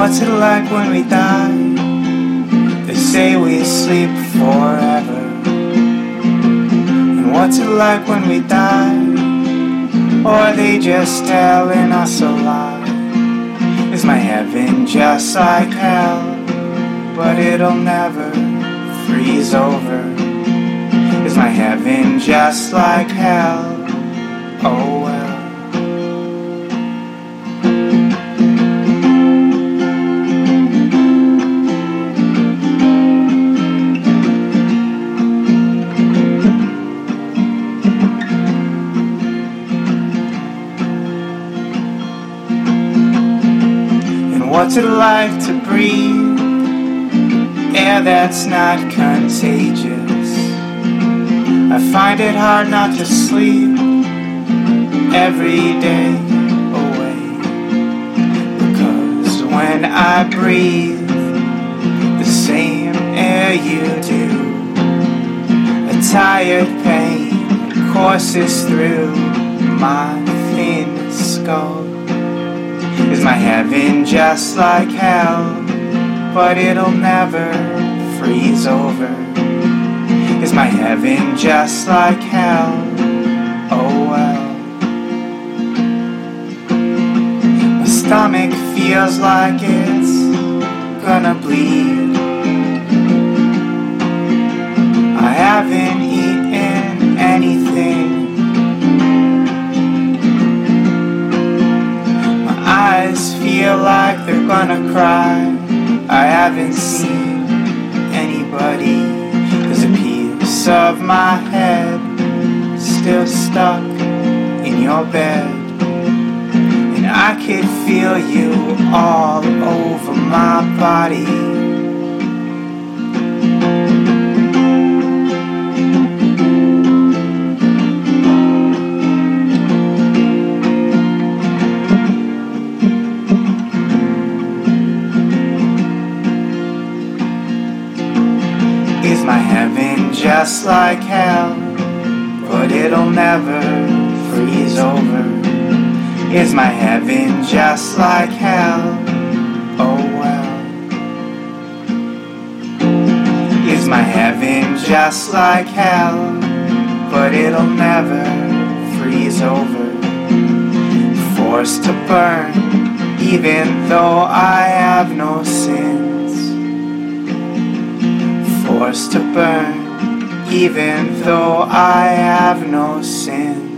what's it like when we die? They say we sleep forever. And what's it like when we die? Or are they just telling us a lie? Is my heaven just like hell? But it'll never freeze over. Is my heaven just like hell? What's it like to breathe air that's not contagious? I find it hard not to sleep every day away. Because when I breathe the same air you do, a tired pain courses through my thin skull. Is my heaven just like hell? But it'll never freeze over. Is my heaven just like hell? Oh well. My stomach feels like it's gonna bleed. I haven't they're gonna cry. I haven't seen anybody. There's a piece of my head still stuck in your bed. And I could feel you all over my body. Is my heaven just like hell? But it'll never freeze over. Is my heaven just like hell? Oh well. Is my heaven just like hell? But it'll never freeze over. Forced to burn, even though I have no sins forced to burn, even though I have no sin.